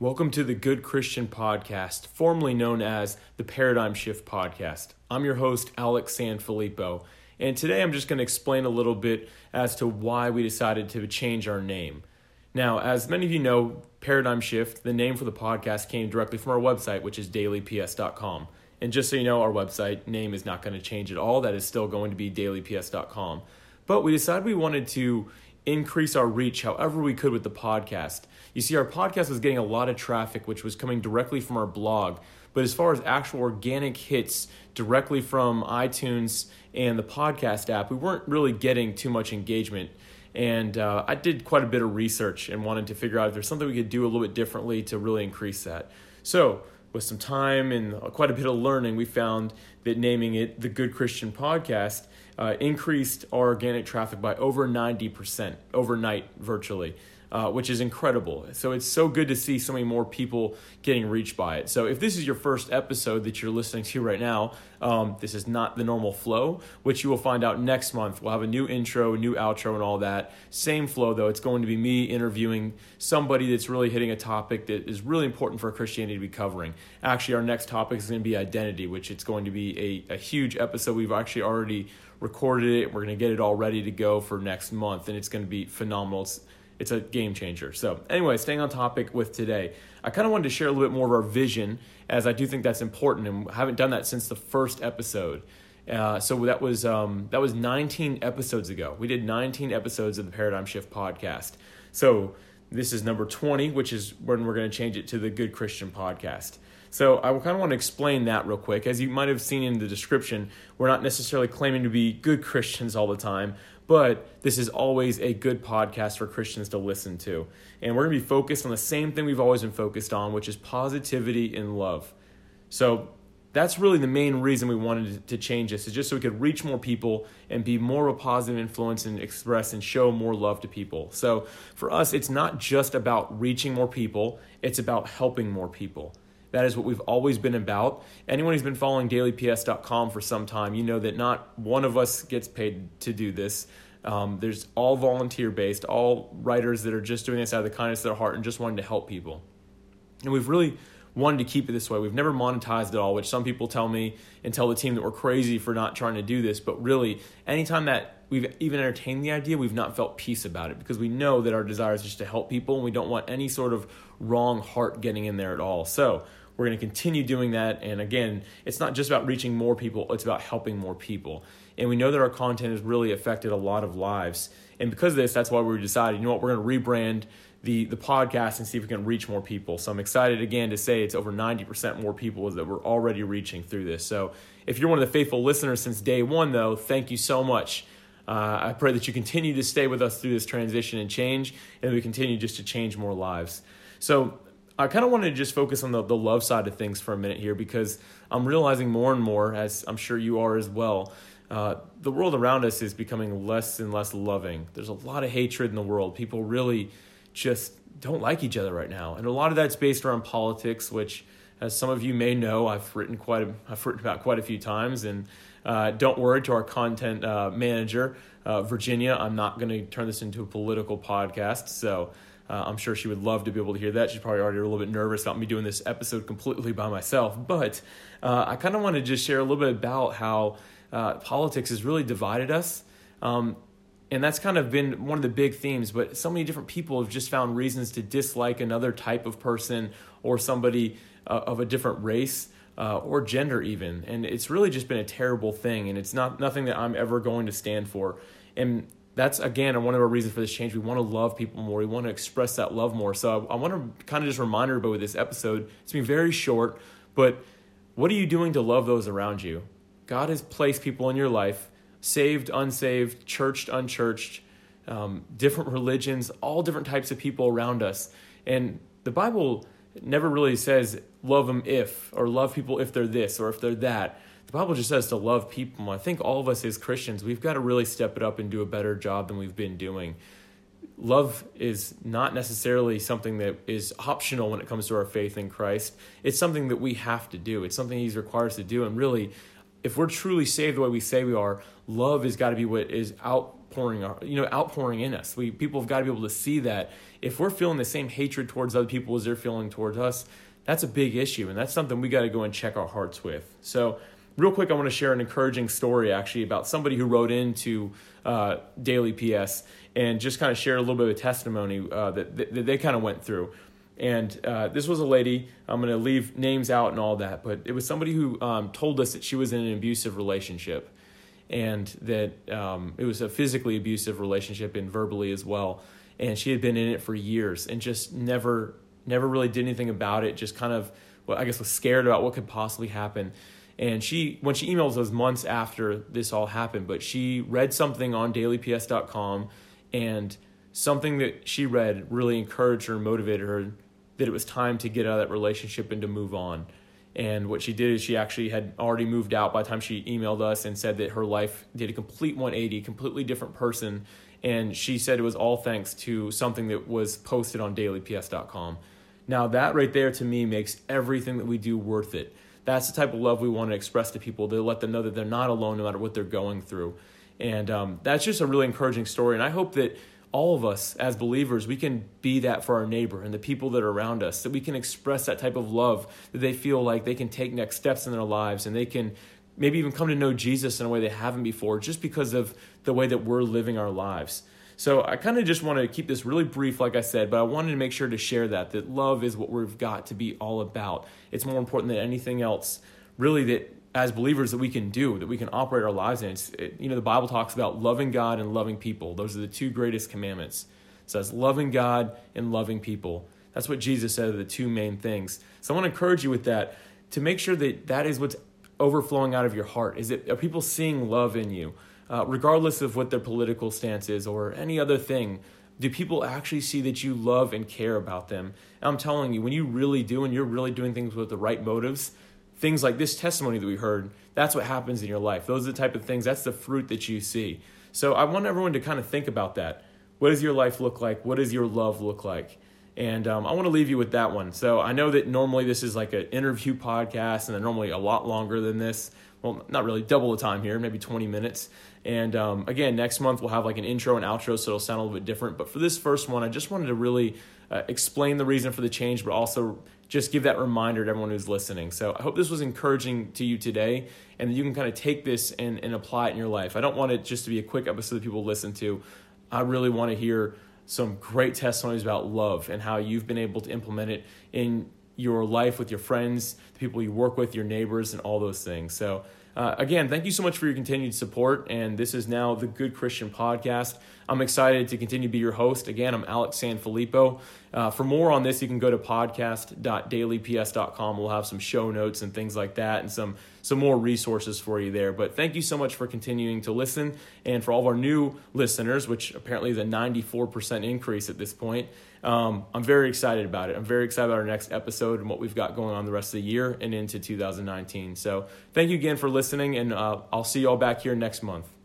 Welcome to the Good Christian Podcast, formerly known as the Paradigm Shift Podcast. I'm your host, Alex Sanfilippo, and today I'm just going to explain a little bit as to why we decided to change our name. Now, as many of you know, Paradigm Shift, the name for the podcast came directly from our website, which is dailyps.com. And just so you know, our website name is not going to change at all. That is still going to be dailyps.com. But we decided we wanted to increase our reach however we could with the podcast. You see, our podcast was getting a lot of traffic, which was coming directly from our blog. But as far as actual organic hits directly from iTunes and the podcast app, we weren't really getting too much engagement. And uh, I did quite a bit of research and wanted to figure out if there's something we could do a little bit differently to really increase that. So, with some time and quite a bit of learning, we found that naming it the Good Christian Podcast uh, increased our organic traffic by over 90% overnight, virtually uh, which is incredible. So it's so good to see so many more people getting reached by it. So if this is your first episode that you're listening to right now, um, this is not the normal flow, which you will find out next month. We'll have a new intro, a new outro, and all that. Same flow though. It's going to be me interviewing somebody that's really hitting a topic that is really important for Christianity to be covering. Actually, our next topic is going to be identity, which it's going to be a, a huge episode. We've actually already recorded it. We're going to get it all ready to go for next month, and it's going to be phenomenal. It's, it's a game changer. So, anyway, staying on topic with today, I kind of wanted to share a little bit more of our vision, as I do think that's important, and haven't done that since the first episode. Uh, so that was um, that was 19 episodes ago. We did 19 episodes of the Paradigm Shift podcast. So this is number 20, which is when we're going to change it to the Good Christian podcast. So I kind of want to explain that real quick. As you might have seen in the description, we're not necessarily claiming to be good Christians all the time, but this is always a good podcast for Christians to listen to. And we're going to be focused on the same thing we've always been focused on, which is positivity and love. So that's really the main reason we wanted to change this is just so we could reach more people and be more of a positive influence and express and show more love to people so for us it's not just about reaching more people it's about helping more people that is what we've always been about. Anyone who's been following dailyps.com for some time, you know that not one of us gets paid to do this. Um, there's all volunteer based, all writers that are just doing this out of the kindness of their heart and just wanting to help people. And we've really wanted to keep it this way. We've never monetized it all, which some people tell me and tell the team that we're crazy for not trying to do this. But really, anytime that we've even entertained the idea, we've not felt peace about it because we know that our desire is just to help people and we don't want any sort of wrong heart getting in there at all. So we're going to continue doing that. And again, it's not just about reaching more people, it's about helping more people. And we know that our content has really affected a lot of lives. And because of this, that's why we decided, you know what, we're going to rebrand the, the podcast and see if we can reach more people. So I'm excited again to say it's over 90% more people that we're already reaching through this. So if you're one of the faithful listeners since day one, though, thank you so much. Uh, I pray that you continue to stay with us through this transition and change, and we continue just to change more lives. So I kind of wanted to just focus on the, the love side of things for a minute here because I'm realizing more and more, as I'm sure you are as well, uh, the world around us is becoming less and less loving. There's a lot of hatred in the world. People really just don't like each other right now, and a lot of that's based around politics, which, as some of you may know, I've written quite a, I've written about quite a few times. And uh, don't worry, to our content uh, manager, uh, Virginia, I'm not going to turn this into a political podcast, so. Uh, I'm sure she would love to be able to hear that. She's probably already a little bit nervous about me doing this episode completely by myself. But I kind of want to just share a little bit about how uh, politics has really divided us. Um, and that's kind of been one of the big themes. But so many different people have just found reasons to dislike another type of person or somebody uh, of a different race. Uh, or gender even and it's really just been a terrible thing and it's not nothing that i'm ever going to stand for and that's again one of our reasons for this change. We want to love people more. We want to express that love more. So I, I want to kind of just remind everybody with this episode. It's been very short, but what are you doing to love those around you? God has placed people in your life, saved, unsaved, churched, unchurched, um, different religions, all different types of people around us. And the Bible never really says love them if, or love people if they're this or if they're that the Bible just says to love people. I think all of us as Christians, we've got to really step it up and do a better job than we've been doing. Love is not necessarily something that is optional when it comes to our faith in Christ. It's something that we have to do. It's something He's required us to do. And really, if we're truly saved the way we say we are, love has got to be what is out outpouring, you know, outpouring in us. We people have got to be able to see that if we're feeling the same hatred towards other people as they're feeling towards us, that's a big issue, and that's something we got to go and check our hearts with. So, real quick, I want to share an encouraging story actually about somebody who wrote into uh, Daily PS and just kind of share a little bit of testimony uh, that, that, they kind of went through. And uh, this was a lady, I'm going to leave names out and all that, but it was somebody who um, told us that she was in an abusive relationship and that um, it was a physically abusive relationship and verbally as well. And she had been in it for years and just never, never really did anything about it. Just kind of, well, I guess, was scared about what could possibly happen. And she, when she emailed us months after this all happened, but she read something on dailyps.com and something that she read really encouraged her and motivated her that it was time to get out of that relationship and to move on. And what she did is she actually had already moved out by the time she emailed us and said that her life did a complete 180, completely different person. And she said it was all thanks to something that was posted on dailyps.com. Now, that right there to me makes everything that we do worth it. That's the type of love we want to express to people to let them know that they're not alone no matter what they're going through. And um, that's just a really encouraging story. And I hope that all of us as believers, we can be that for our neighbor and the people that are around us, that we can express that type of love, that they feel like they can take next steps in their lives and they can maybe even come to know Jesus in a way they haven't before just because of the way that we're living our lives. So I kind of just want to keep this really brief, like I said, but I wanted to make sure to share that, that love is what we've got to be all about. It's more important than anything else, really, that as believers that we can do, that we can operate our lives in. It, you know, the Bible talks about loving God and loving people. Those are the two greatest commandments. It says loving God and loving people. That's what Jesus said are the two main things. So I want to encourage you with that to make sure that that is what's overflowing out of your heart. Is it are people seeing love in you, uh, regardless of what their political stance is or any other thing? Do people actually see that you love and care about them? And I'm telling you, when you really do and you're really doing things with the right motives, things like this testimony that we heard, that's what happens in your life. Those are the type of things, that's the fruit that you see. So I want everyone to kind of think about that. What does your life look like? What does your love look like? And um, I want to leave you with that one. So I know that normally this is like an interview podcast, and they're normally a lot longer than this. Well, not really double the time here, maybe 20 minutes. And um, again, next month we'll have like an intro and outro, so it'll sound a little bit different. But for this first one, I just wanted to really uh, explain the reason for the change, but also just give that reminder to everyone who's listening. So I hope this was encouraging to you today and you can kind of take this and, and apply it in your life. I don't want it just to be a quick episode that people listen to. I really want to hear some great testimonies about love and how you've been able to implement it in your life with your friends, the people you work with, your neighbors, and all those things. So uh, again, thank you so much for your continued support. And this is now the Good Christian Podcast. I'm excited to continue to be your host. Again, I'm Alex Sanfilippo. Uh, for more on this, you can go to podcast.dailyps.com. We'll have some show notes and things like that and some, some more resources for you there. But thank you so much for continuing to listen. And for all of our new listeners, which apparently is a 94% increase at this point, um, I'm very excited about it. I'm very excited about our next episode and what we've got going on the rest of the year and into 2019. So thank you again for listening, and uh, I'll see you all back here next month.